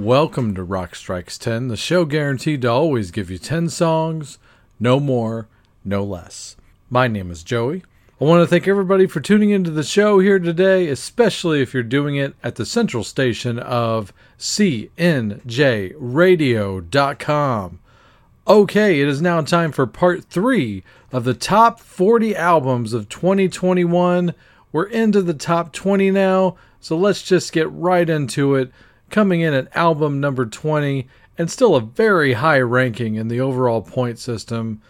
Welcome to Rock Strikes 10, the show guaranteed to always give you 10 songs, no more, no less. My name is Joey. I want to thank everybody for tuning into the show here today, especially if you're doing it at the central station of CNJRadio.com. Okay, it is now time for part three of the top 40 albums of 2021. We're into the top 20 now, so let's just get right into it coming in at album number 20 and still a very high ranking in the overall point system.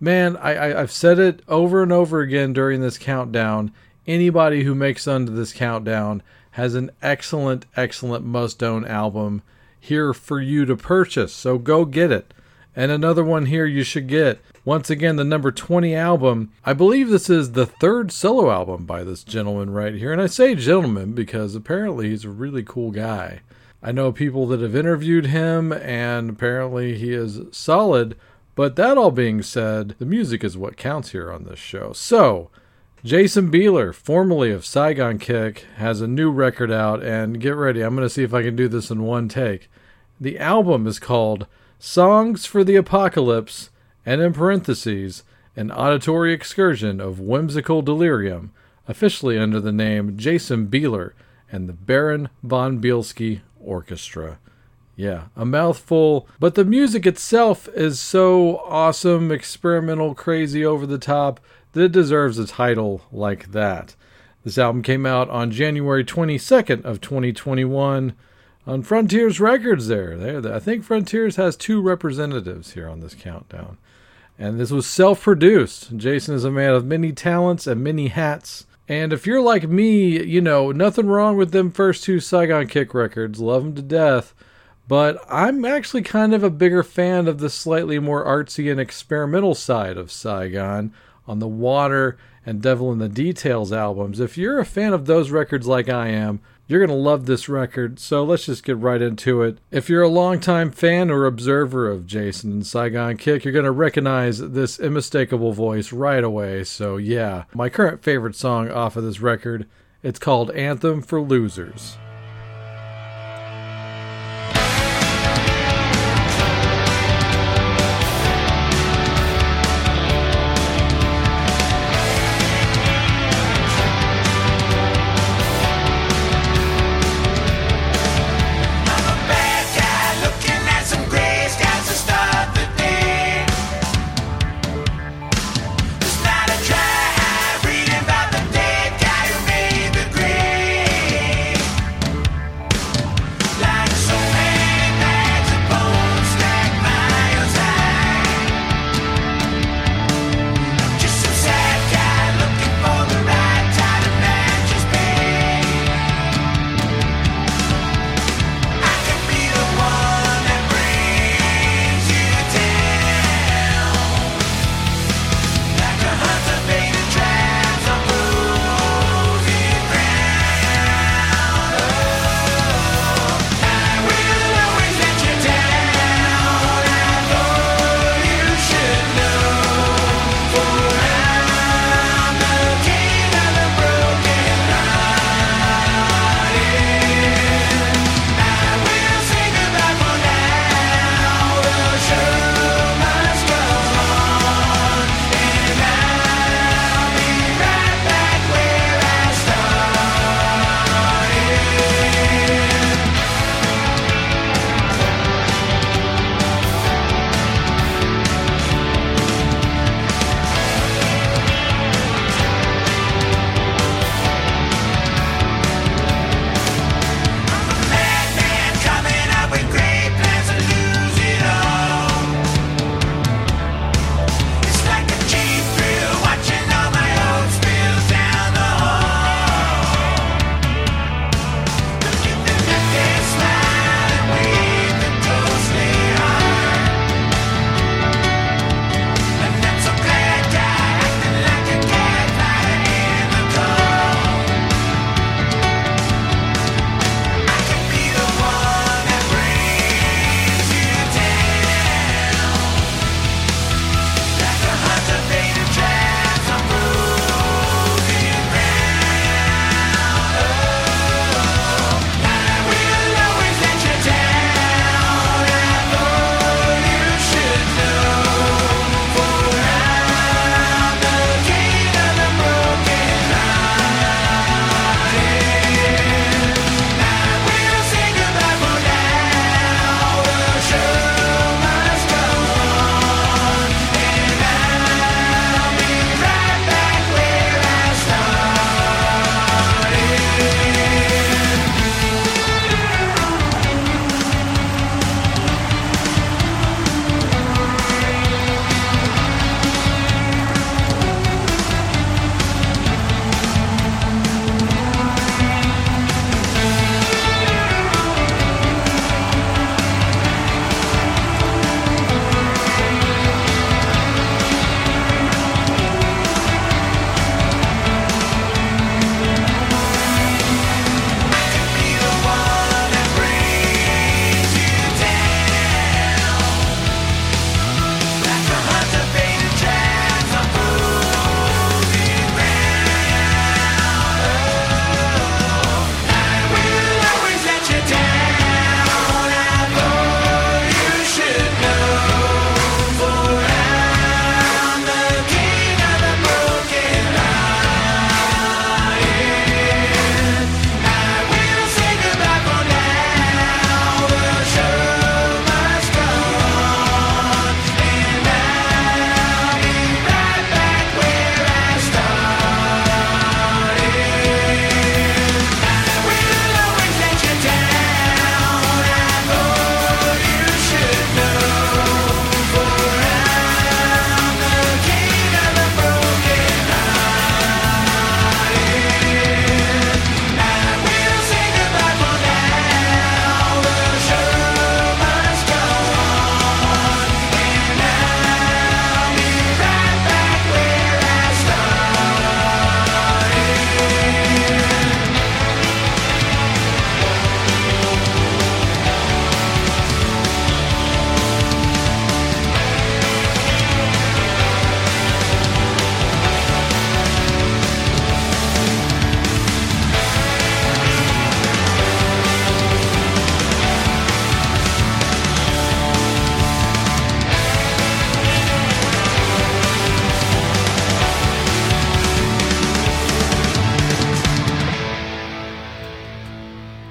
Man, I, have said it over and over again during this countdown. Anybody who makes under this countdown has an excellent, excellent must own album here for you to purchase. So go get it. And another one here you should get. Once again, the number 20 album. I believe this is the third solo album by this gentleman right here. And I say gentleman because apparently he's a really cool guy. I know people that have interviewed him, and apparently he is solid. But that all being said, the music is what counts here on this show. So, Jason Bieler, formerly of Saigon Kick, has a new record out, and get ready. I'm going to see if I can do this in one take. The album is called Songs for the Apocalypse, and in parentheses, an auditory excursion of whimsical delirium, officially under the name Jason Bieler and the Baron von Bielski orchestra. Yeah, a mouthful, but the music itself is so awesome, experimental, crazy, over the top that it deserves a title like that. This album came out on January 22nd of 2021 on Frontiers Records there. There, I think Frontiers has two representatives here on this countdown. And this was self-produced. Jason is a man of many talents and many hats. And if you're like me, you know, nothing wrong with them first two Saigon Kick records. Love them to death. But I'm actually kind of a bigger fan of the slightly more artsy and experimental side of Saigon on the Water and Devil in the Details albums. If you're a fan of those records like I am, you're going to love this record, so let's just get right into it. If you're a longtime fan or observer of Jason and Saigon Kick, you're going to recognize this unmistakable voice right away. So, yeah, my current favorite song off of this record, it's called Anthem for Losers.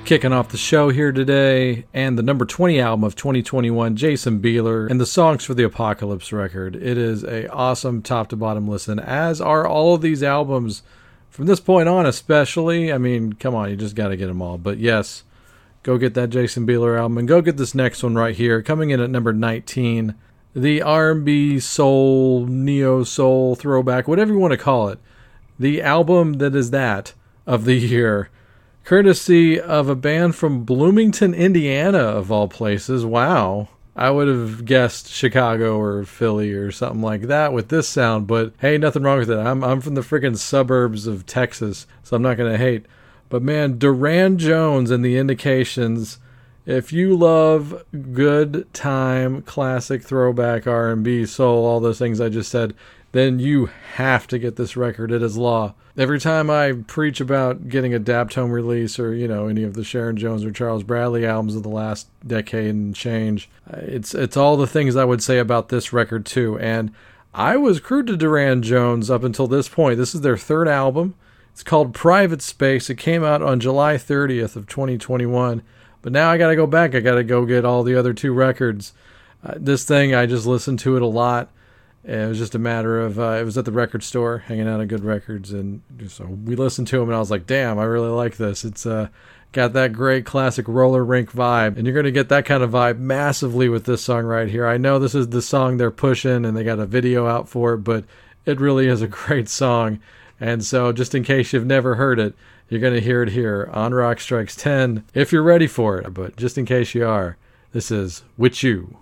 Kicking off the show here today, and the number 20 album of 2021, Jason Bieler, and the songs for the Apocalypse record. It is a awesome top to bottom listen, as are all of these albums from this point on, especially. I mean, come on, you just got to get them all. But yes, go get that Jason Bieler album, and go get this next one right here, coming in at number 19, the R&B soul, neo soul throwback, whatever you want to call it, the album that is that of the year courtesy of a band from Bloomington, Indiana, of all places. Wow. I would have guessed Chicago or Philly or something like that with this sound, but hey, nothing wrong with it. I'm I'm from the freaking suburbs of Texas, so I'm not gonna hate. But man, Durand Jones and the Indications. If you love good time, classic throwback R&B, soul, all those things I just said, then you have to get this record. It is law. Every time I preach about getting a Daptone release or, you know, any of the Sharon Jones or Charles Bradley albums of the last decade and change, it's it's all the things I would say about this record too. And I was crude to Durand Jones up until this point. This is their third album. It's called Private Space. It came out on July 30th of 2021. But now I got to go back. I got to go get all the other two records. Uh, this thing I just listened to it a lot it was just a matter of uh, it was at the record store, hanging out at Good Records, and so we listened to him, and I was like, "Damn, I really like this." It's uh, got that great classic roller rink vibe, and you're gonna get that kind of vibe massively with this song right here. I know this is the song they're pushing, and they got a video out for it, but it really is a great song. And so, just in case you've never heard it, you're gonna hear it here on Rock Strikes 10 if you're ready for it. But just in case you are, this is "With You."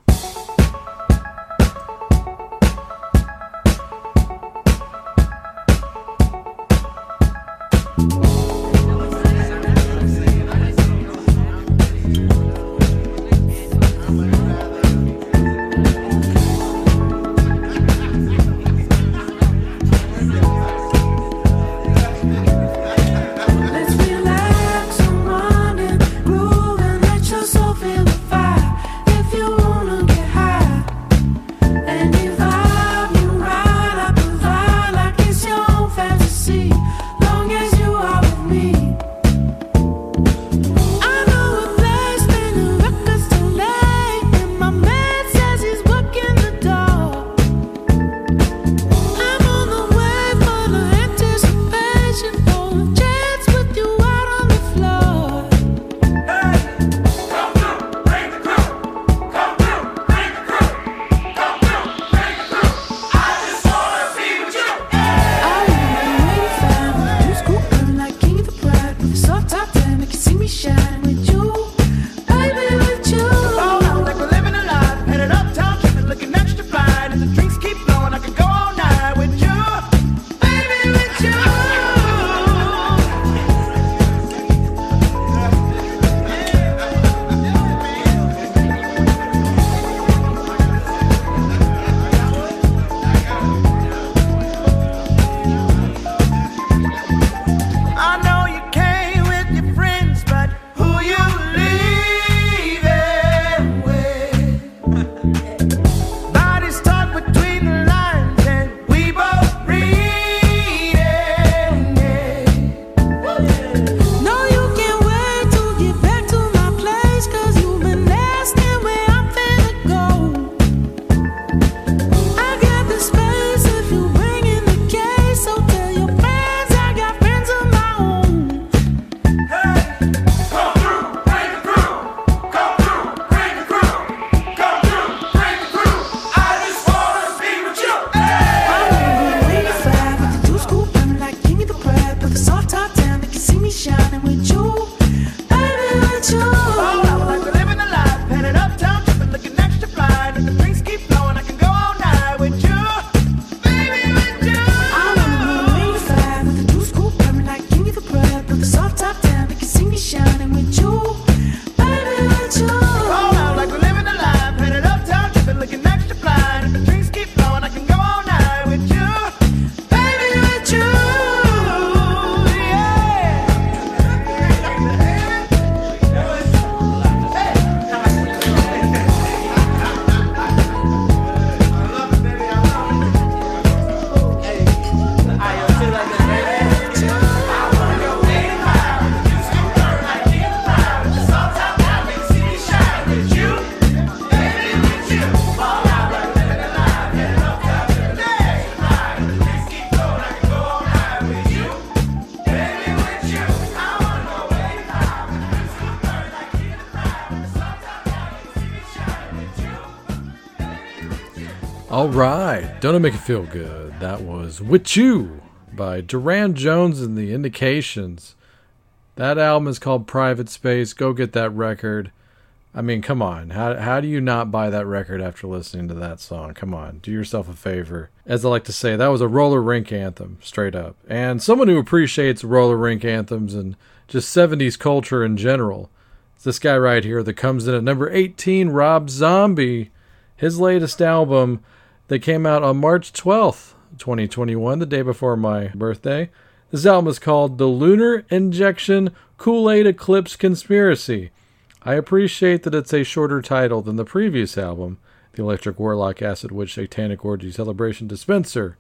All right, don't it make it feel good? That was "With You" by Durand Jones and the Indications. That album is called Private Space. Go get that record. I mean, come on. How how do you not buy that record after listening to that song? Come on, do yourself a favor. As I like to say, that was a roller rink anthem, straight up. And someone who appreciates roller rink anthems and just 70s culture in general. It's this guy right here that comes in at number 18, Rob Zombie. His latest album that came out on March 12th, 2021, the day before my birthday. This album is called The Lunar Injection Kool Aid Eclipse Conspiracy. I appreciate that it's a shorter title than the previous album, The Electric Warlock Acid Witch Satanic Orgy Celebration Dispenser.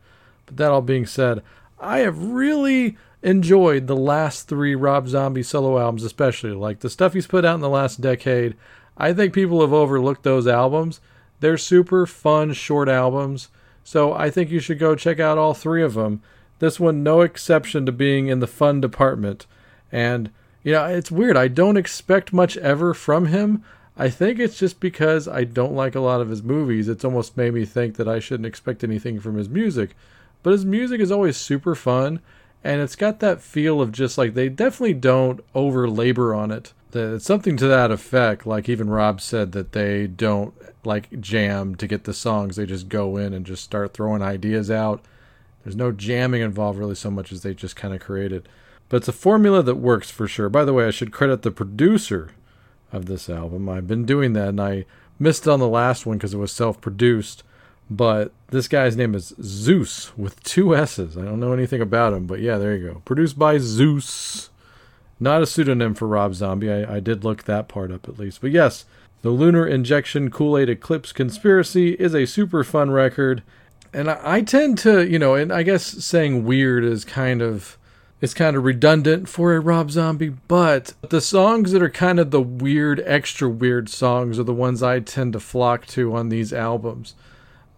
But that all being said, I have really enjoyed the last three Rob Zombie solo albums, especially. Like the stuff he's put out in the last decade. I think people have overlooked those albums. They're super fun, short albums. So I think you should go check out all three of them. This one, no exception to being in the fun department. And you know, it's weird. I don't expect much ever from him. I think it's just because I don't like a lot of his movies. It's almost made me think that I shouldn't expect anything from his music. But his music is always super fun, and it's got that feel of just like they definitely don't over labor on it. It's something to that effect. Like even Rob said that they don't like jam to get the songs. They just go in and just start throwing ideas out. There's no jamming involved really so much as they just kind of create it. But it's a formula that works for sure. By the way, I should credit the producer of this album. I've been doing that and I missed on the last one because it was self produced. But this guy's name is Zeus with two S's. I don't know anything about him, but yeah, there you go. Produced by Zeus. Not a pseudonym for Rob Zombie. I, I did look that part up at least. But yes, the Lunar Injection Kool Aid Eclipse Conspiracy is a super fun record. And I, I tend to, you know, and I guess saying weird is kind of it's kind of redundant for a Rob Zombie, but the songs that are kind of the weird, extra weird songs are the ones I tend to flock to on these albums.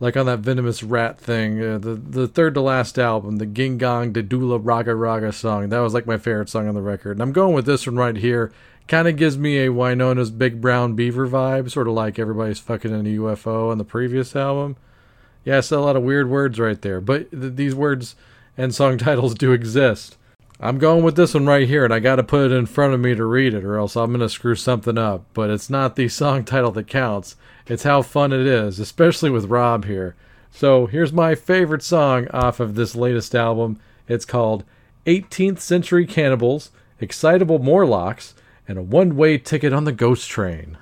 Like on that Venomous Rat thing, uh, the the third to last album, the Ging Gong Dedula Raga Raga song. That was like my favorite song on the record. And I'm going with this one right here. Kind of gives me a Wynona's Big Brown Beaver vibe, sort of like everybody's fucking in a UFO on the previous album. Yeah, it's a lot of weird words right there, but th- these words and song titles do exist. I'm going with this one right here, and I got to put it in front of me to read it, or else I'm going to screw something up. But it's not the song title that counts, it's how fun it is, especially with Rob here. So here's my favorite song off of this latest album. It's called 18th Century Cannibals, Excitable Morlocks, and a one way ticket on the ghost train.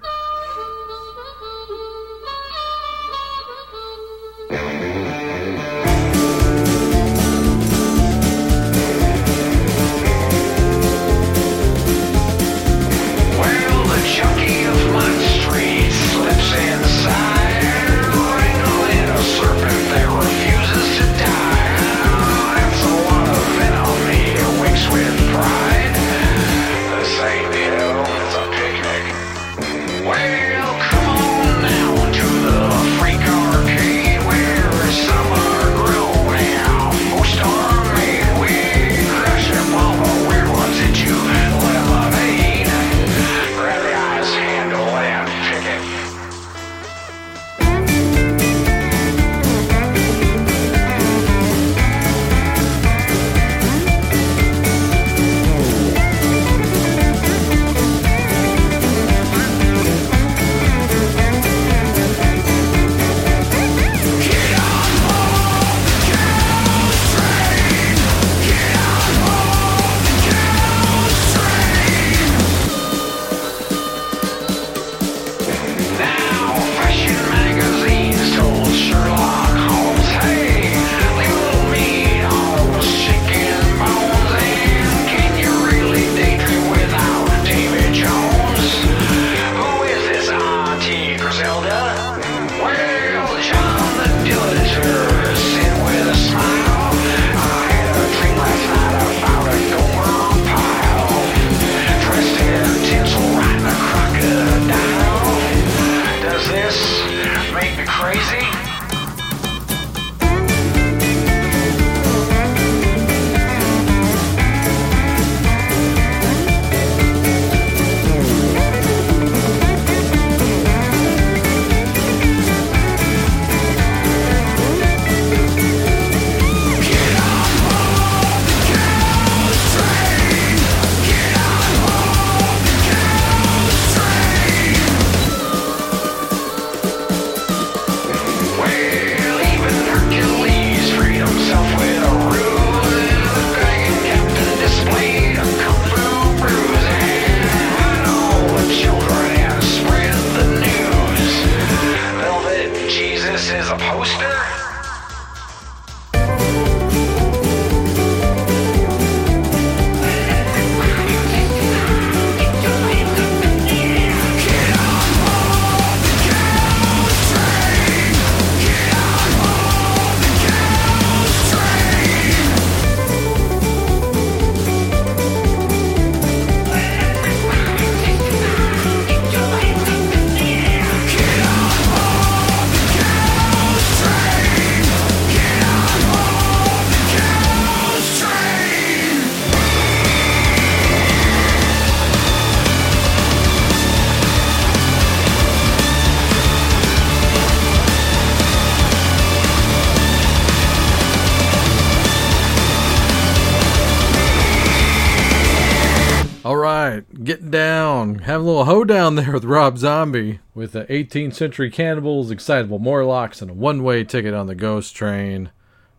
Little hoedown there with Rob Zombie with the 18th Century Cannibals, Excitable Morlocks, and a one-way ticket on the Ghost Train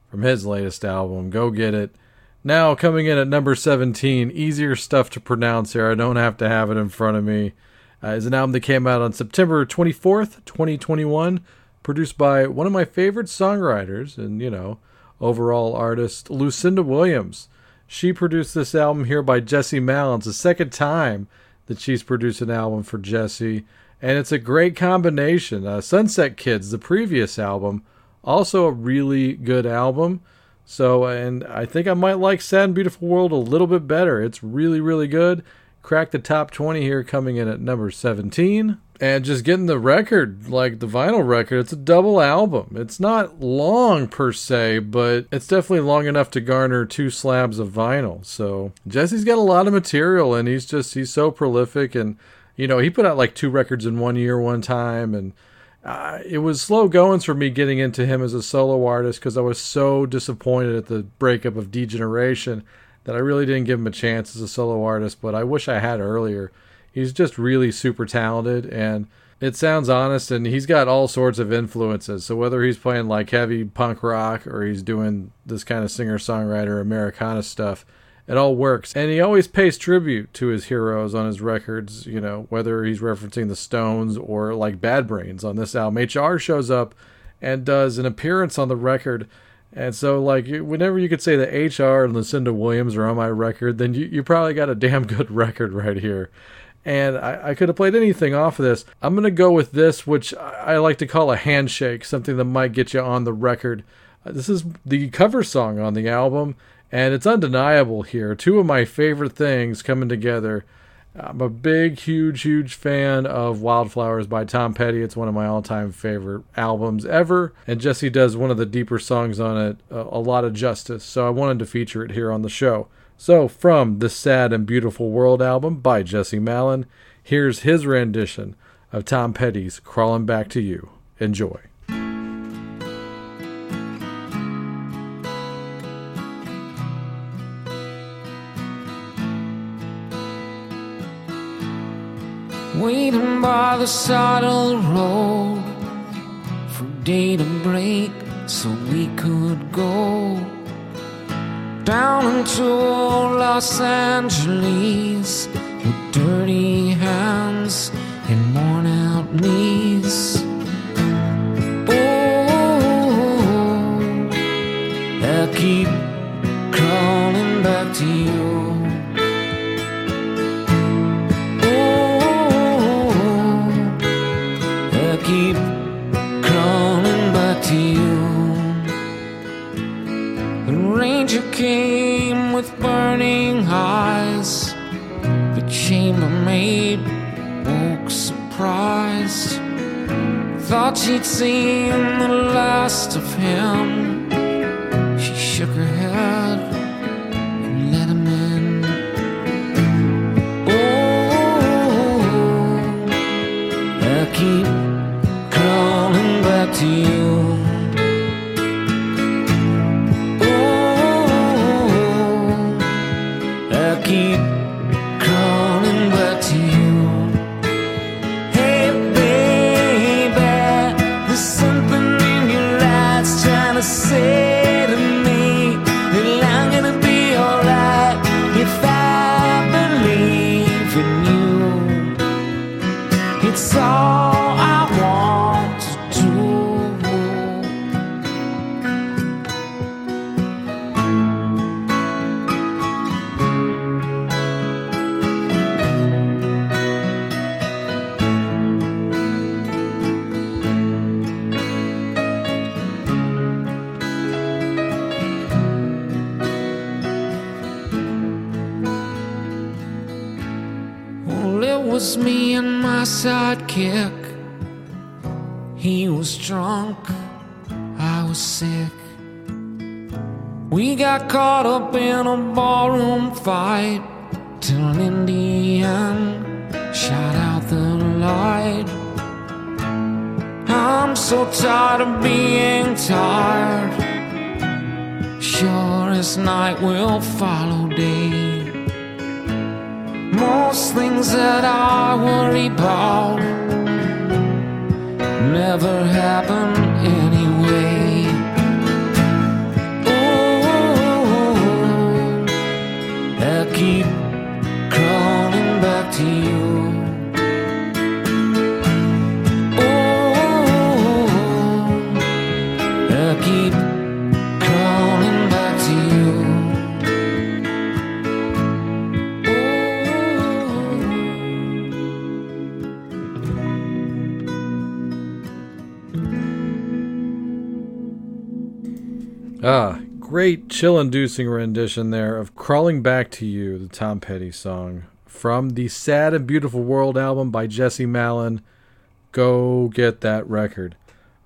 from his latest album. Go get it. Now coming in at number 17, easier stuff to pronounce here. I don't have to have it in front of me. Uh, is an album that came out on September 24th, 2021, produced by one of my favorite songwriters and you know overall artist, Lucinda Williams. She produced this album here by Jesse Malin. It's the second time that she's produced an album for Jesse, and it's a great combination. Uh, Sunset Kids, the previous album, also a really good album. So, and I think I might like Sad and Beautiful World a little bit better. It's really, really good. Cracked the top 20 here, coming in at number 17 and just getting the record, like the vinyl record, it's a double album. It's not long per se, but it's definitely long enough to garner two slabs of vinyl. So Jesse's got a lot of material, and he's just he's so prolific, and you know he put out like two records in one year, one time, and. Uh, it was slow goings for me getting into him as a solo artist because I was so disappointed at the breakup of D-Generation that I really didn't give him a chance as a solo artist. But I wish I had earlier he's just really super talented and it sounds honest and he's got all sorts of influences. So whether he's playing like heavy punk rock or he's doing this kind of singer songwriter americana stuff it all works. And he always pays tribute to his heroes on his records you know whether he's referencing the stones or like bad brains on this album. Hr shows up and does an appearance on the record. And so, like, whenever you could say that HR and Lucinda Williams are on my record, then you, you probably got a damn good record right here and I, I, could have played anything off of this. I'm going to go with this, which I like to call a handshake, something that might get you on the record. Uh, this is the cover song on the album, and it's undeniable here. Two of my favorite things coming together. I'm a big, huge, huge fan of Wildflowers by Tom Petty. It's one of my all time favorite albums ever. And Jesse does one of the deeper songs on it uh, a lot of justice. So I wanted to feature it here on the show. So, from the Sad and Beautiful World album by Jesse Malin, here's his rendition of Tom Petty's Crawling Back to You. Enjoy. Waiting by the side of the road for day to break so we could go down into Los Angeles with dirty hands and worn out knees. Oh, I keep crawling back to you. Ranger came with burning eyes. The chambermaid woke surprised. Thought she'd seen the last of him. She shook her head in chill inducing rendition there of Crawling Back to You, the Tom Petty song from the Sad and Beautiful World album by Jesse Malin. Go get that record.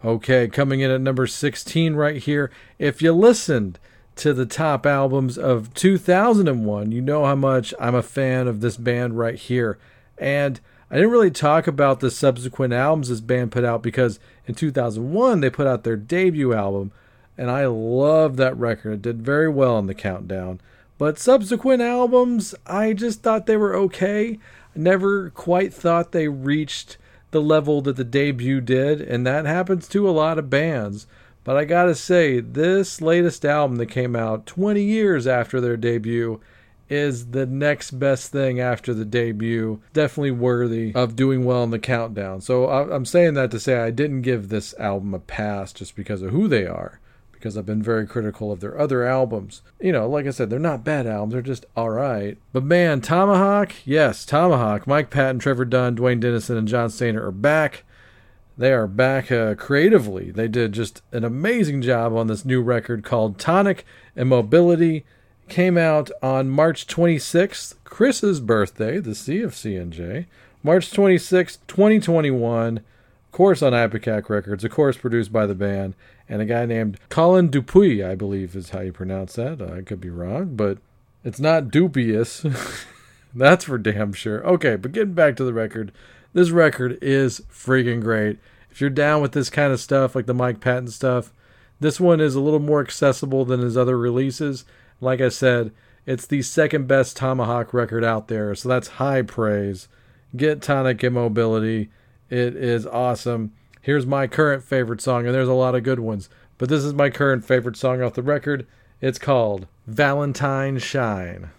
Okay, coming in at number 16 right here. If you listened to the top albums of 2001, you know how much I'm a fan of this band right here. And I didn't really talk about the subsequent albums this band put out because in 2001 they put out their debut album, and I love that record. It did very well in the countdown. But subsequent albums, I just thought they were okay. I never quite thought they reached the level that the debut did, and that happens to a lot of bands. But I gotta say, this latest album that came out 20 years after their debut is the next best thing after the debut. Definitely worthy of doing well in the countdown. So I'm saying that to say I didn't give this album a pass just because of who they are because I've been very critical of their other albums. You know, like I said, they're not bad albums, they're just alright. But man, Tomahawk, yes, Tomahawk. Mike Patton, Trevor Dunn, Duane Denison, and John Stanier are back. They are back uh, creatively. They did just an amazing job on this new record called Tonic Immobility. Came out on March 26th, Chris's birthday, the C of CNJ. March 26th, 2021 Of course on Ipecac Records, of course produced by the band, and a guy named Colin Dupuis, I believe is how you pronounce that. I could be wrong, but it's not dubious. That's for damn sure. Okay, but getting back to the record, this record is freaking great. If you're down with this kind of stuff, like the Mike Patton stuff, this one is a little more accessible than his other releases. Like I said, it's the second best Tomahawk record out there, so that's high praise. Get Tonic Immobility. It is awesome. Here's my current favorite song, and there's a lot of good ones, but this is my current favorite song off the record. It's called Valentine Shine.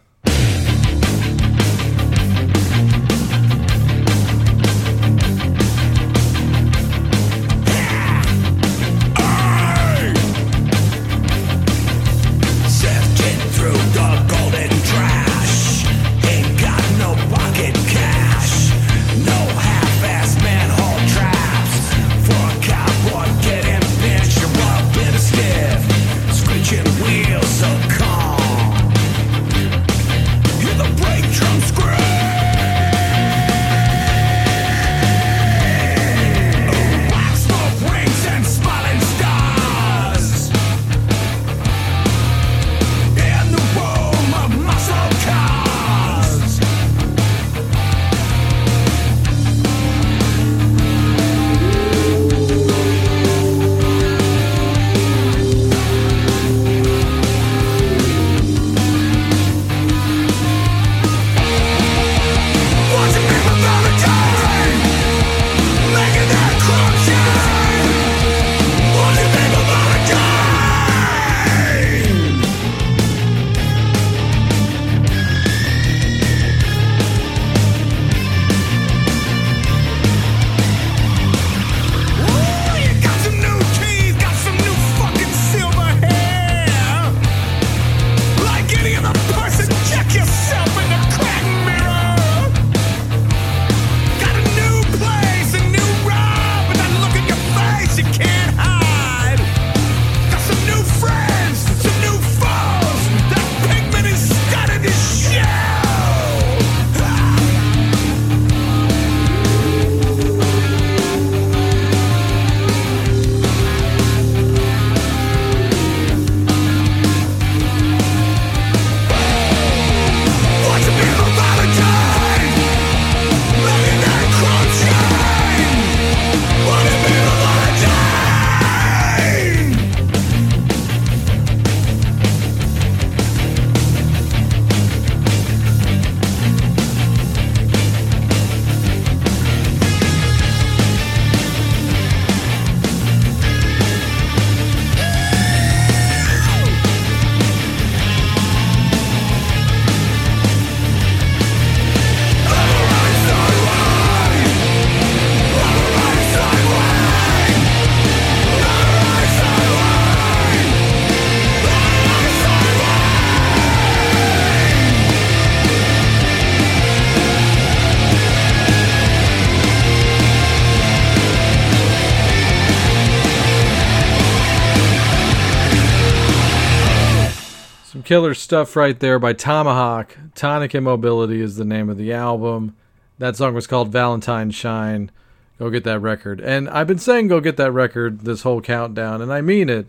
Killer stuff right there by Tomahawk. Tonic Immobility is the name of the album. That song was called Valentine Shine. Go get that record. And I've been saying go get that record this whole countdown, and I mean it.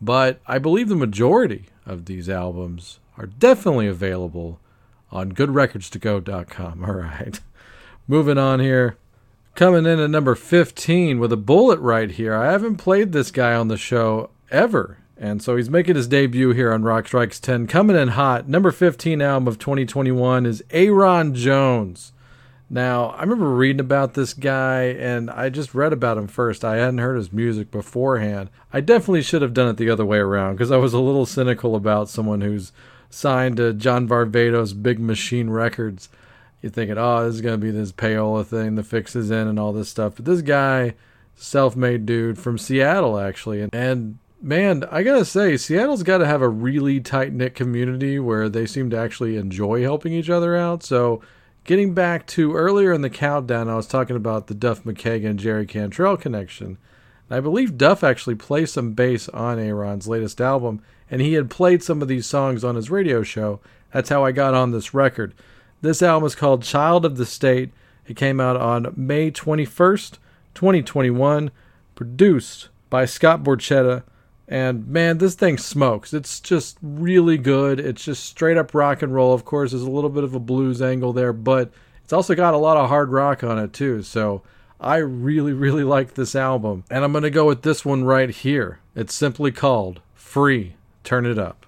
But I believe the majority of these albums are definitely available on goodrecordstogo.com. All right. Moving on here. Coming in at number 15 with a bullet right here. I haven't played this guy on the show ever. And so he's making his debut here on Rock Strikes 10. Coming in hot. Number 15 album of 2021 is Ayron Jones. Now, I remember reading about this guy and I just read about him first. I hadn't heard his music beforehand. I definitely should have done it the other way around because I was a little cynical about someone who's signed to John Varvatos' Big Machine Records. You're thinking, oh, this is going to be this payola thing, the fixes in, and all this stuff. But this guy, self made dude from Seattle, actually. And, and man, I got to say, Seattle's got to have a really tight knit community where they seem to actually enjoy helping each other out. So getting back to earlier in the countdown, I was talking about the Duff McKagan and Jerry Cantrell connection. And I believe Duff actually plays some bass on Ayron's latest album, and he had played some of these songs on his radio show. That's how I got on this record. This album is called Child of the State. It came out on May 21st, 2021, produced by Scott Borchetta and man, this thing smokes. It's just really good. It's just straight up rock and roll. Of course, there's a little bit of a blues angle there, but it's also got a lot of hard rock on it too. So I really, really like this album. And I'm going to go with this one right here. It's simply called Free. Turn it up.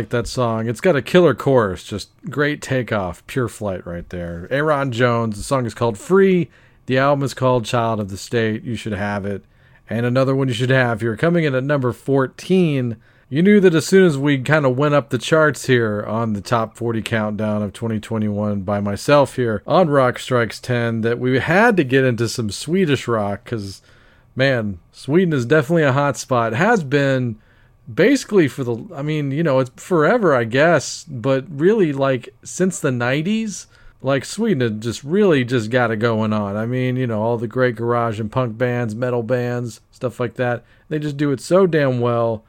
Like that song. It's got a killer chorus, just great takeoff, pure flight right there. Ayron Jones, the song is called Free. The album is called Child of the State. You should have it. And another one you should have here, coming in at number 14. You knew that as soon as we kind of went up the charts here on the top 40 countdown of 2021 by myself here on Rock Strikes 10, that we had to get into some Swedish rock because, man, Sweden is definitely a hot spot. Has been basically for the I mean, you know, it's forever, I guess, but really like since the 90s, like Sweden had just really just got it going on. I mean, you know, all the great garage and punk bands, metal bands, stuff like that. They just do it so damn well.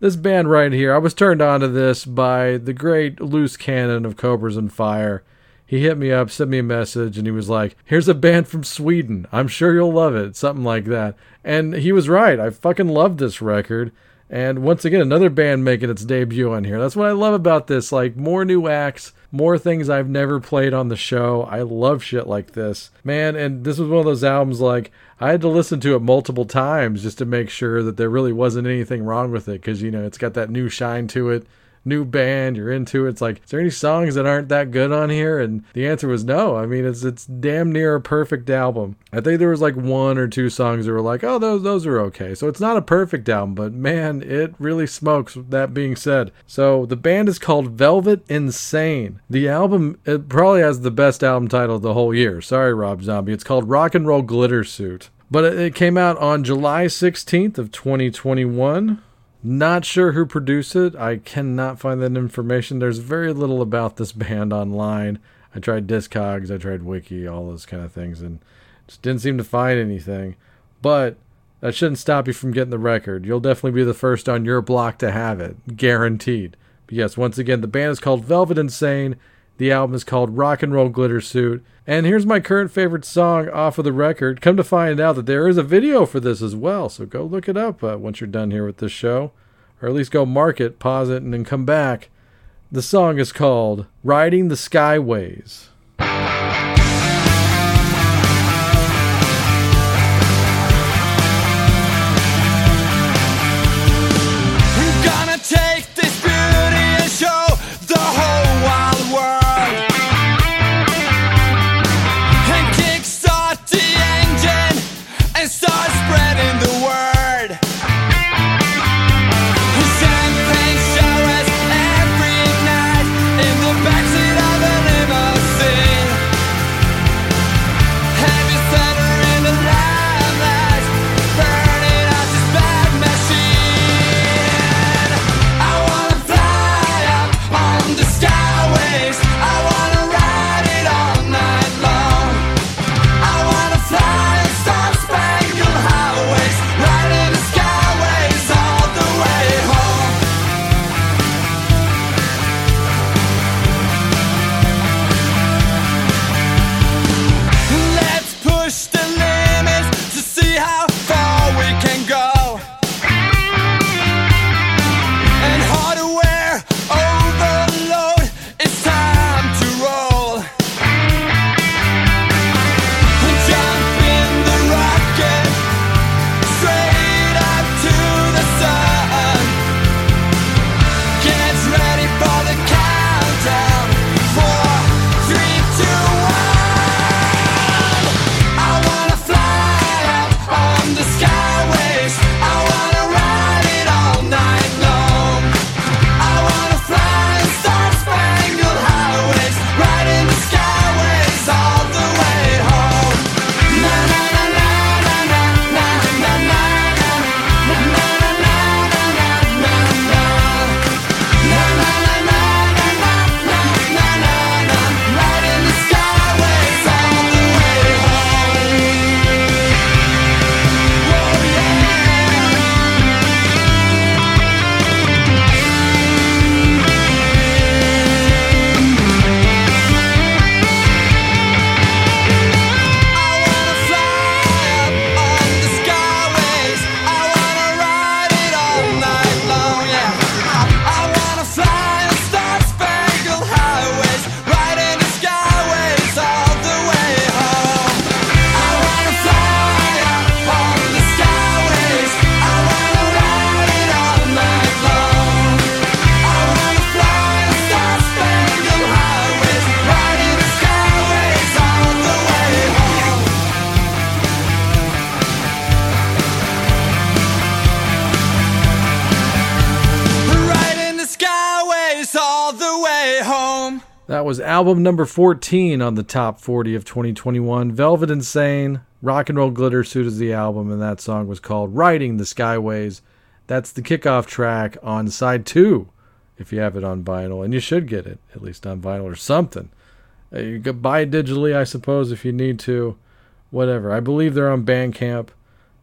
This band right here, I was turned on to this by the great Loose Cannon of Cobras and Fire. He hit me up, sent me a message, and he was like, Here's a band from Sweden. I'm sure you'll love it. Something like that. And he was right. I fucking love this record. And once again, another band making its debut on here. That's what I love about this. Like, more new acts, more things I've never played on the show. I love shit like this. Man, and this was one of those albums, like, I had to listen to it multiple times just to make sure that there really wasn't anything wrong with it. Because, you know, it's got that new shine to it new band, you're into it. It's like, is there any songs that aren't that good on here? And the answer was no. I mean, it's it's damn near a perfect album. I think there was like one or two songs that were like, oh, those those are okay. So it's not a perfect album, but man, it really smokes. That being said, so the band is called Velvet Insane. The album it probably has the best album title of the whole year. Sorry, Rob Zombie. It's called Rock and Roll Glitter Suit. But it came out on July 16th of 2021. Not sure who produced it. I cannot find that information. There's very little about this band online. I tried Discogs, I tried Wiki, all those kind of things, and just didn't seem to find anything. But that shouldn't stop you from getting the record. You'll definitely be the first on your block to have it, guaranteed. But yes, once again, the band is called Velvet Insane. The album is called Rock and Roll Glitter Suit. And here's my current favorite song off of the record. Come to find out that there is a video for this as well. So go look it up uh, once you're done here with this show. Or at least go mark it, pause it, and then come back. The song is called Riding the Skyways. That was album number 14 on the top 40 of 2021. Velvet Insane, Rock and Roll Glitter Suit is the album, and that song was called Riding the Skyways. That's the kickoff track on side two, if you have it on vinyl, and you should get it, at least on vinyl or something. Uh, you could buy it digitally, I suppose, if you need to. Whatever. I believe they're on Bandcamp,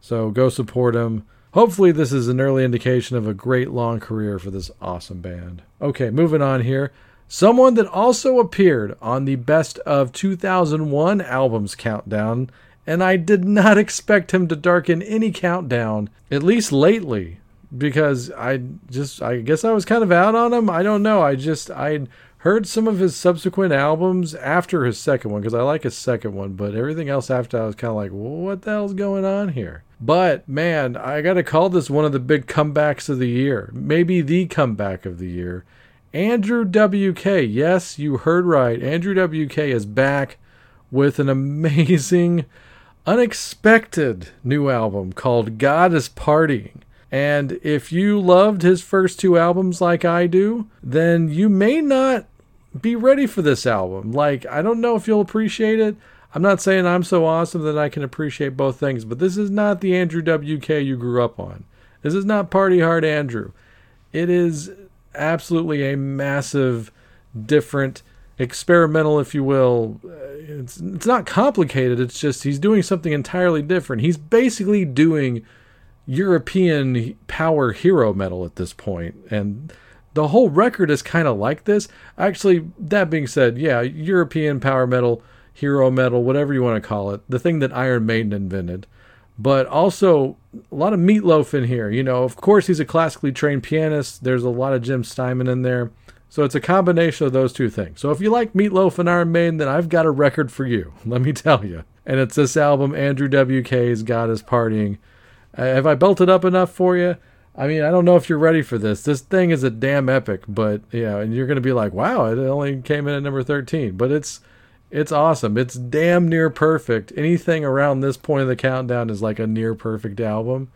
so go support them. Hopefully, this is an early indication of a great long career for this awesome band. Okay, moving on here. Someone that also appeared on the Best of 2001 albums countdown, and I did not expect him to darken any countdown, at least lately, because I just, I guess I was kind of out on him. I don't know. I just, I heard some of his subsequent albums after his second one, because I like his second one, but everything else after I was kind of like, what the hell's going on here? But man, I got to call this one of the big comebacks of the year. Maybe the comeback of the year. Andrew WK. Yes, you heard right. Andrew WK is back with an amazing, unexpected new album called God is Partying. And if you loved his first two albums like I do, then you may not be ready for this album. Like, I don't know if you'll appreciate it. I'm not saying I'm so awesome that I can appreciate both things, but this is not the Andrew WK you grew up on. This is not Party Hard Andrew. It is absolutely a massive, different, experimental, if you will. Uh, it's, it's not complicated, it's just he's doing something entirely different. He's basically doing European power hero metal at this point, and the whole record is kind of like this. Actually, that being said, yeah, European power metal hero metal, whatever you want to call it, the thing that Iron Maiden invented. But also a lot of meatloaf in here. You know, of course, he's a classically trained pianist. There's a lot of Jim Steinman in there. So it's a combination of those two things. So if you like Meatloaf and Iron Maiden, then I've got a record for you. Let me tell you. And it's this album, Andrew W.K.'s God is Partying. Uh, have I built it up enough for you? I mean, I don't know if you're ready for this. This thing is a damn epic, but yeah, and you're going to be like, wow, it only came in at number 13. But it's it's awesome. It's damn near perfect. Anything around this point of the countdown is like a near perfect album.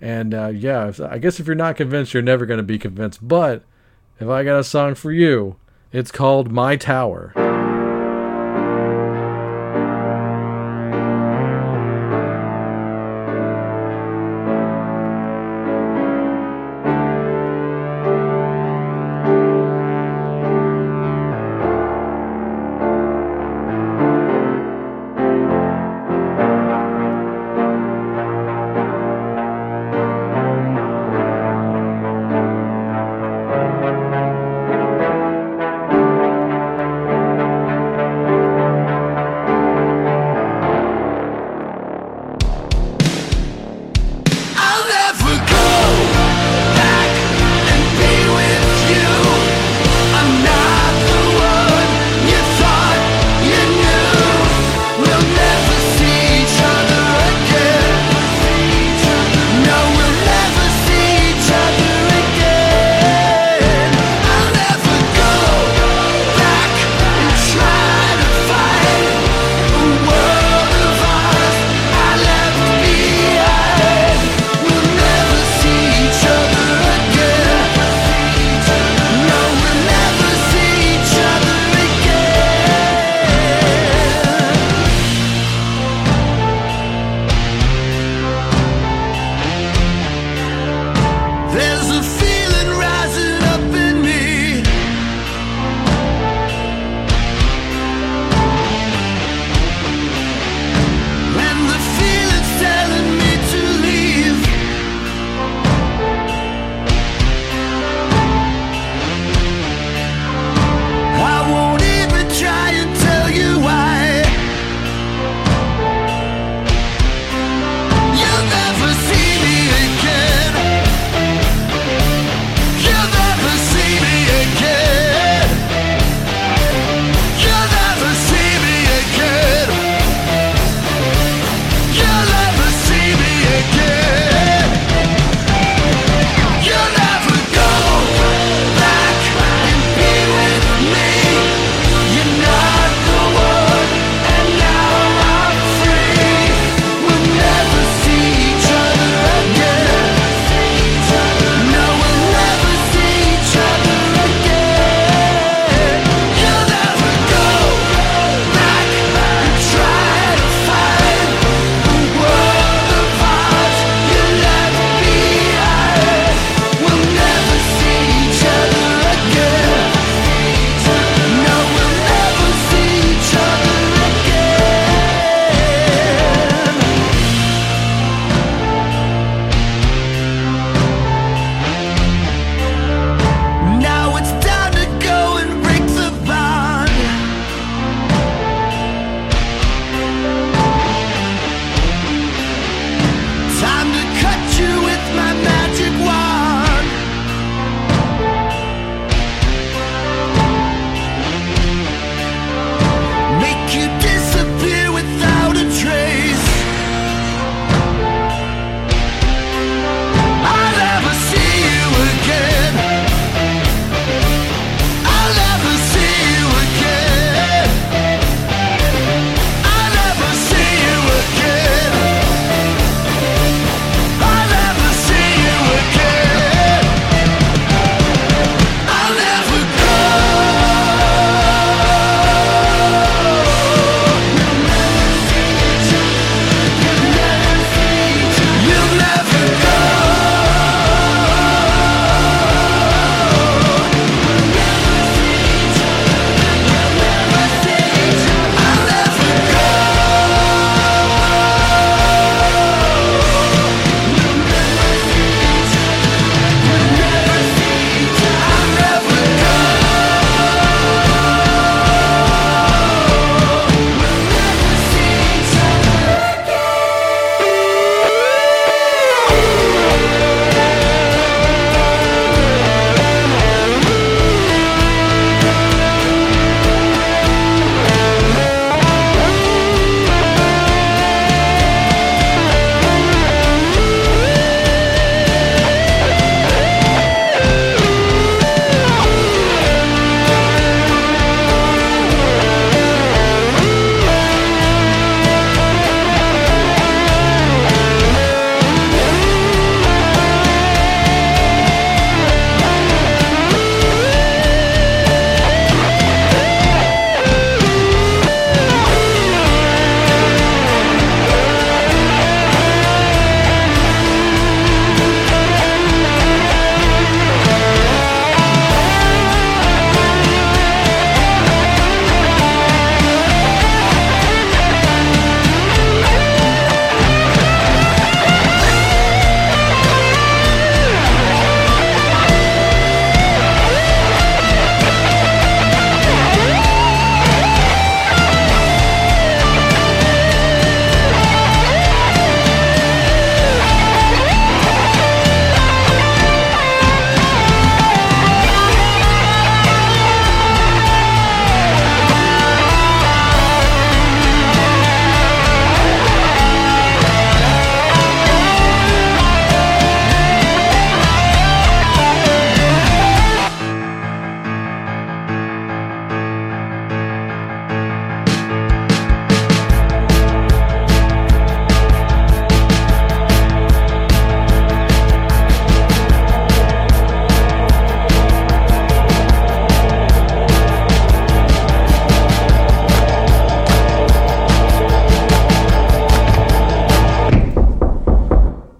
And uh, yeah, I guess if you're not convinced, you're never going to be convinced. But if I got a song for you, it's called My Tower.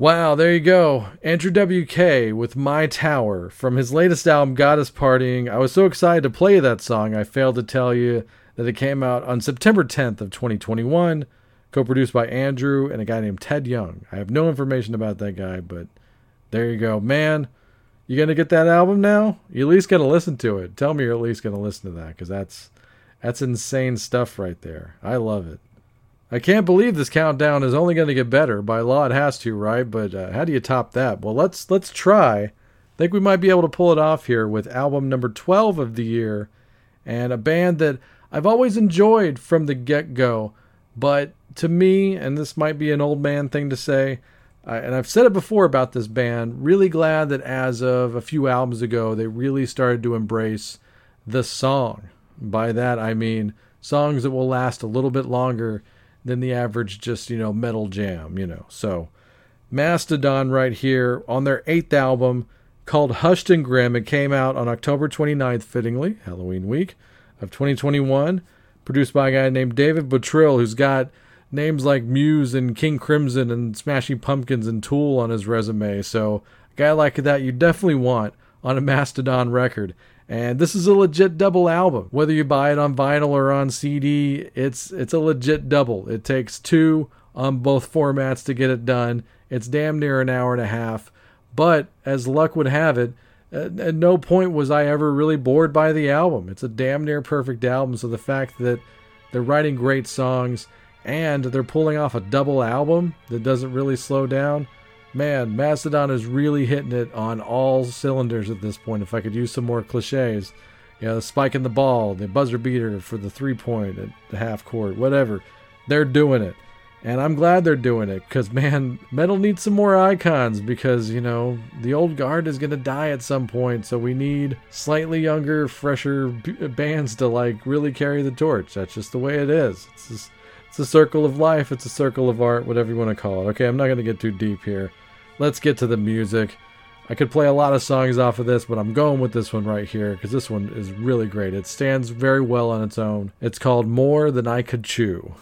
Wow, there you go. Andrew WK with My Tower from his latest album, God is Partying. I was so excited to play that song, I failed to tell you that it came out on September 10th of 2021, co-produced by Andrew and a guy named Ted Young. I have no information about that guy, but there you go. Man, you gonna get that album now? You at least gonna listen to it. Tell me you're at least gonna listen to that, because that's that's insane stuff right there. I love it. I can't believe this countdown is only going to get better. By law, it has to, right? But uh, how do you top that? Well, let's let's try. I think we might be able to pull it off here with album number 12 of the year, and a band that I've always enjoyed from the get go. But to me, and this might be an old man thing to say, uh, and I've said it before about this band, really glad that as of a few albums ago, they really started to embrace the song. By that, I mean songs that will last a little bit longer than the average just, you know, metal jam, you know. So Mastodon right here on their eighth album called Hushed and Grim. It came out on October 29th, fittingly, Halloween week of 2021, produced by a guy named David Bottrill, who's got names like Muse and King Crimson and Smashing Pumpkins and Tool on his resume. So a guy like that you definitely want on a Mastodon record. And this is a legit double album. Whether you buy it on vinyl or on CD, it's it's a legit double. It takes two on both formats to get it done. It's damn near an hour and a half. But as luck would have it, at no point was I ever really bored by the album. It's a damn near perfect album. So the fact that they're writing great songs and they're pulling off a double album that doesn't really slow down, man, Mastodon is really hitting it on all cylinders at this point. If I could use some more cliches, you know, the spike in the ball, the buzzer beater for the three point at the half court, whatever, they're doing it. And I'm glad they're doing it because, man, metal needs some more icons because, you know, the old guard is going to die at some point. So we need slightly younger, fresher uh, bands to, like, really carry the torch. That's just the way it is. It's, just, it's a circle of life, it's a circle of art, whatever you want to call it. Okay, I'm not going to get too deep here let's get to the music. I could play a lot of songs off of this, but I'm going with this one right here because this one is really great. It stands very well on its own. It's called More Than I Could Chew.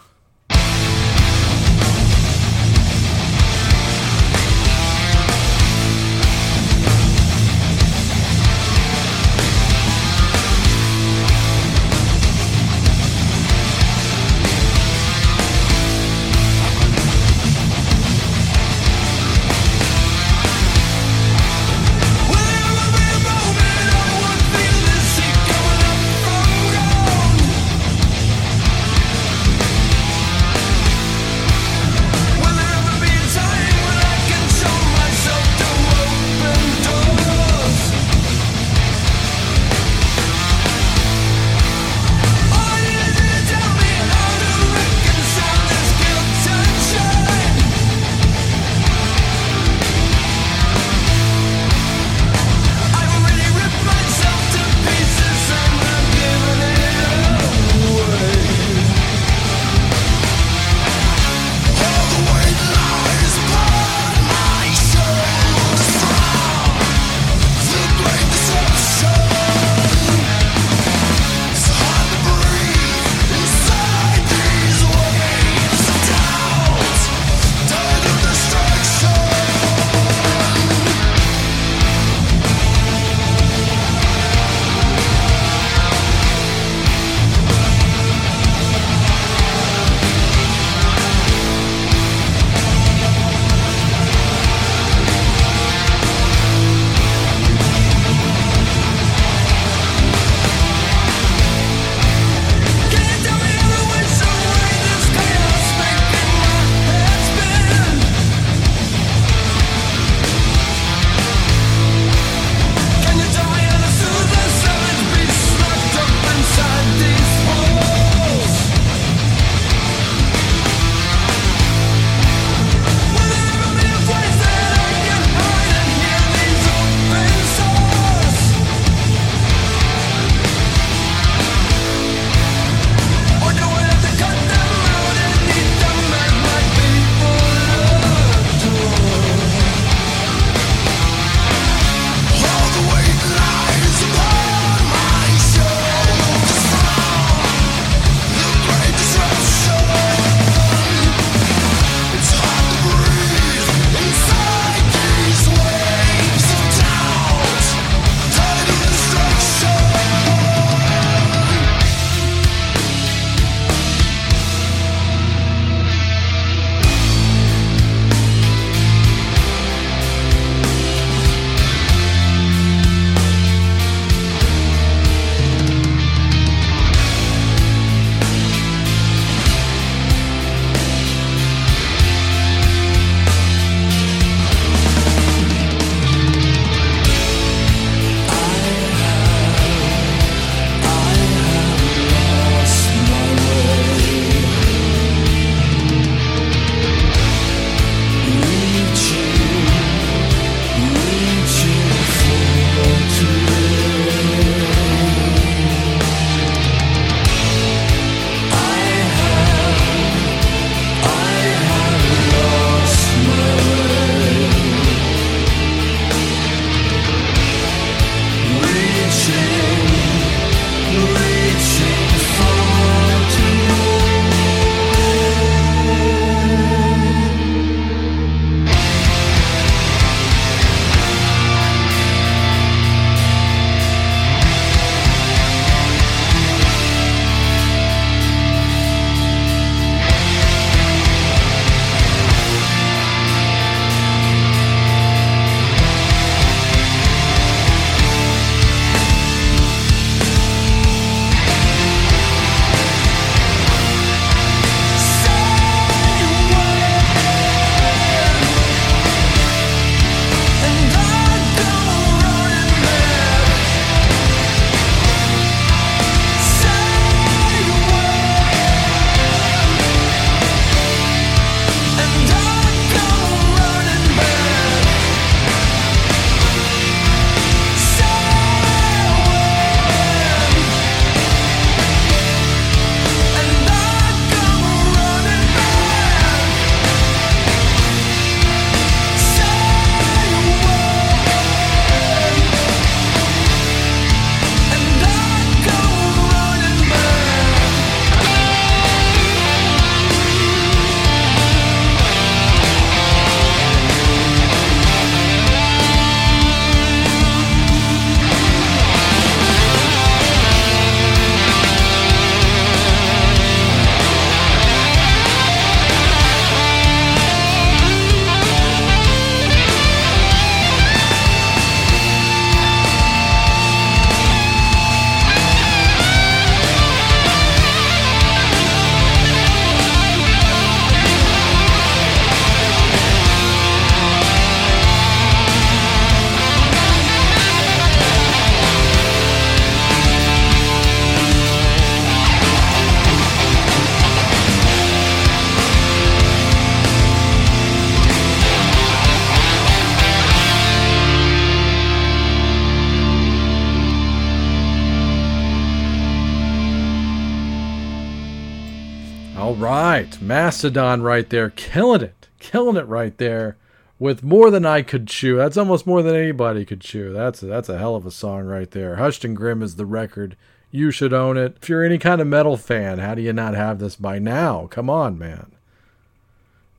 Mastodon right there, killing it, killing it right there, with more than I could chew. That's almost more than anybody could chew. That's a, that's a hell of a song right there. Hushed and Grim is the record. You should own it. If you're any kind of metal fan, how do you not have this by now? Come on, man.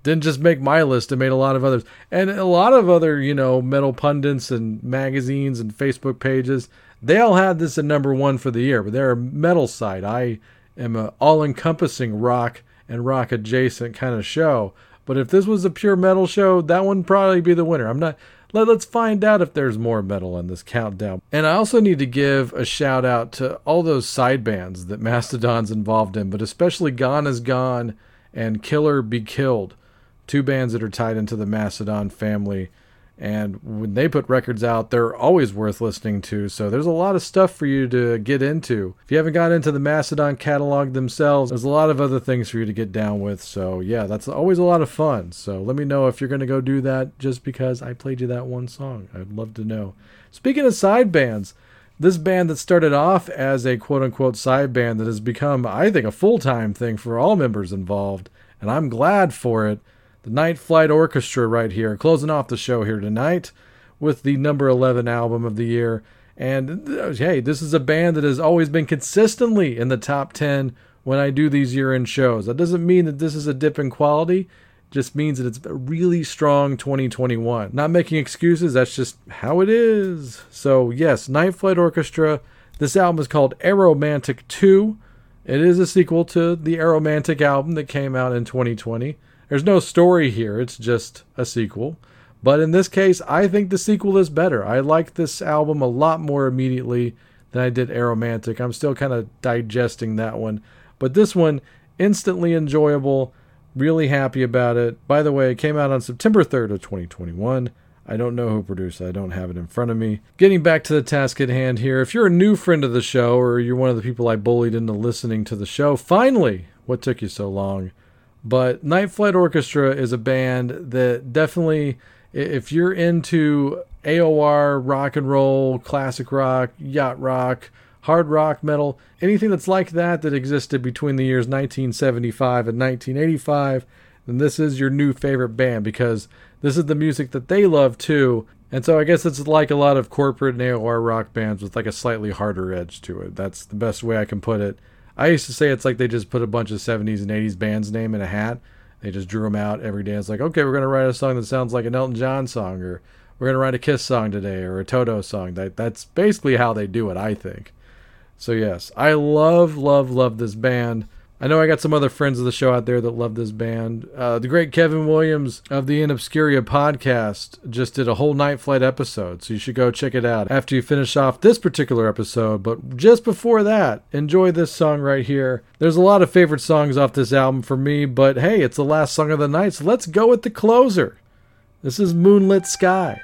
Didn't just make my list, it made a lot of others. And a lot of other, you know, metal pundits and magazines and Facebook pages, they all had this at number one for the year, but they're a metal site. I am an all encompassing rock and rock adjacent kind of show. But if this was a pure metal show, that would probably be the winner. I'm not. Let, us find out if there's more metal in this countdown. And I also need to give a shout out to all those side bands that Mastodon's involved in, but especially Gone is Gone and Killer Be Killed, two bands that are tied into the Mastodon family. And when they put records out, they're always worth listening to. So there's a lot of stuff for you to get into. If you haven't got into the Mastodon catalog themselves, there's a lot of other things for you to get down with. So yeah, that's always a lot of fun. So let me know if you're going to go do that just because I played you that one song. I'd love to know. Speaking of side bands, this band that started off as a quote unquote side band that has become, I think, a full time thing for all members involved, and I'm glad for it the Night Flight Orchestra right here, closing off the show here tonight with the number 11 album of the year. And uh, hey, this is a band that has always been consistently in the top 10 when I do these year end shows. That doesn't mean that this is a dip in quality, it just means that it's a really strong 2021. Not making excuses, that's just how it is. So, yes, Night Flight Orchestra. This album is called Aeromantic 2. It is a sequel to the Aeromantic album that came out in 2020. There's no story here, it's just a sequel. But in this case, I think the sequel is better. I like this album a lot more immediately than I did Aeromantic. I'm still kind of digesting that one. But this one, instantly enjoyable. Really happy about it. By the way, it came out on September 3rd of 2021. I don't know who produced it. I don't have it in front of me. Getting back to the task at hand here. If you're a new friend of the show or you're one of the people I bullied into listening to the show, finally, what took you so long? But Night Flight Orchestra is a band that definitely, if you're into AOR, rock and roll, classic rock, yacht rock, hard rock, metal, anything that's like that that existed between the years 1975 and 1985, then this is your new favorite band because this is the music that they love too. And so I guess it's like a lot of corporate and AOR rock bands with like a slightly harder edge to it. That's the best way I can put it. I used to say it's like they just put a bunch of 70s and 80s bands name in a hat. They just drew them out every day. It's like, okay, we're going to write a song that sounds like an Elton John song, or we're going to write a Kiss song today, or a Toto song. That That's basically how they do it, I think. So, yes, I love, love, love this band. I know I got some other friends of the show out there that love this band. Uh, the great Kevin Williams of the In Obscuria podcast just did a whole Night Flight episode, so you should go check it out after you finish off this particular episode. But just before that, enjoy this song right here. There's a lot of favorite songs off this album for me, but hey, it's the last song of the night, so let's go with the closer. This is Moonlit Skies.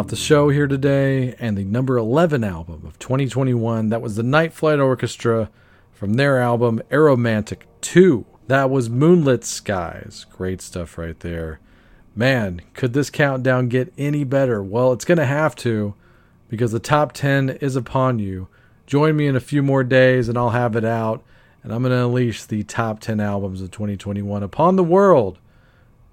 Off the show here today, and the number 11 album of 2021, that was the Night Flight Orchestra from their album Aeromantic 2. That was Moonlit Skies. Great stuff right there. Man, could this countdown get any better? Well, it's going to have to because the top 10 is upon you. Join me in a few more days and I'll have it out, and I'm going to unleash the top 10 albums of 2021 upon the world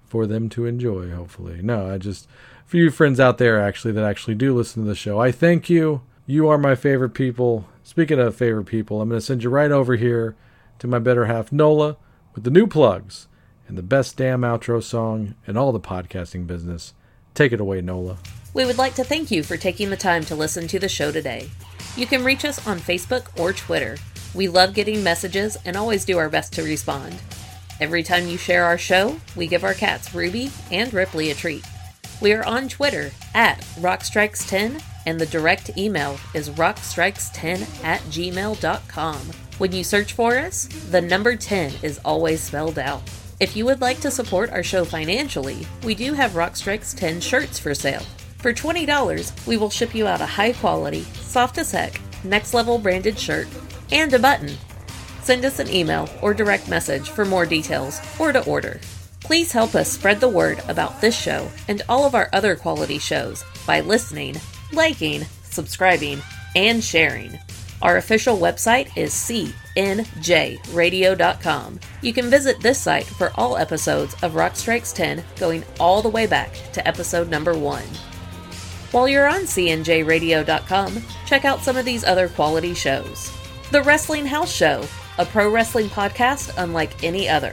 for them to enjoy, hopefully. No, I just, for you friends out there actually that actually do listen to the show, I thank you. You are my favorite people. Speaking of favorite people, I'm going to send you right over here to my better half, Nola, with the new plugs and the best damn outro song in all the podcasting business. Take it away, Nola. We would like to thank you for taking the time to listen to the show today. You can reach us on Facebook or Twitter. We love getting messages and always do our best to respond. Every time you share our show, we give our cats Ruby and Ripley a treat. We are on Twitter at Rockstrikes10, and the direct email is rockstrikes10 at gmail.com. When you search for us, the number 10 is always spelled out. If you would like to support our show financially, we do have Rockstrikes 10 shirts for sale. For $20, we will ship you out a high quality, soft as heck, next level branded shirt and a button Send us an email or direct message for more details or to order. Please help us spread the word about this show and all of our other quality shows by listening, liking, subscribing, and sharing. Our official website is cnjradio.com. You can visit this site for all episodes of Rock Strikes 10 going all the way back to episode number 1. While you're on cnjradio.com, check out some of these other quality shows. The Wrestling House Show a pro wrestling podcast unlike any other.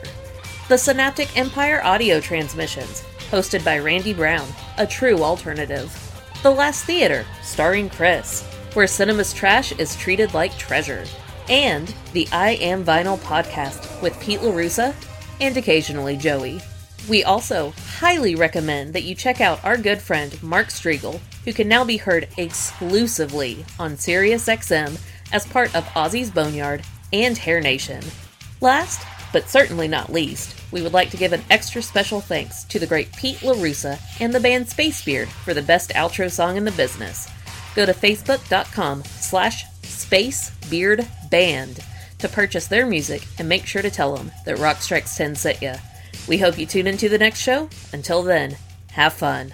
The Synaptic Empire audio transmissions, hosted by Randy Brown, a true alternative. The Last Theater, starring Chris, where cinema's trash is treated like treasure. And the I Am Vinyl podcast with Pete LaRussa and occasionally Joey. We also highly recommend that you check out our good friend Mark Strigl, who can now be heard exclusively on SiriusXM as part of Ozzy's Boneyard and Hair Nation. Last, but certainly not least, we would like to give an extra special thanks to the great Pete LaRussa and the band Spacebeard for the best outro song in the business. Go to facebook.com slash spacebeardband to purchase their music and make sure to tell them that Rock Strikes 10 sent ya. We hope you tune into the next show. Until then, have fun.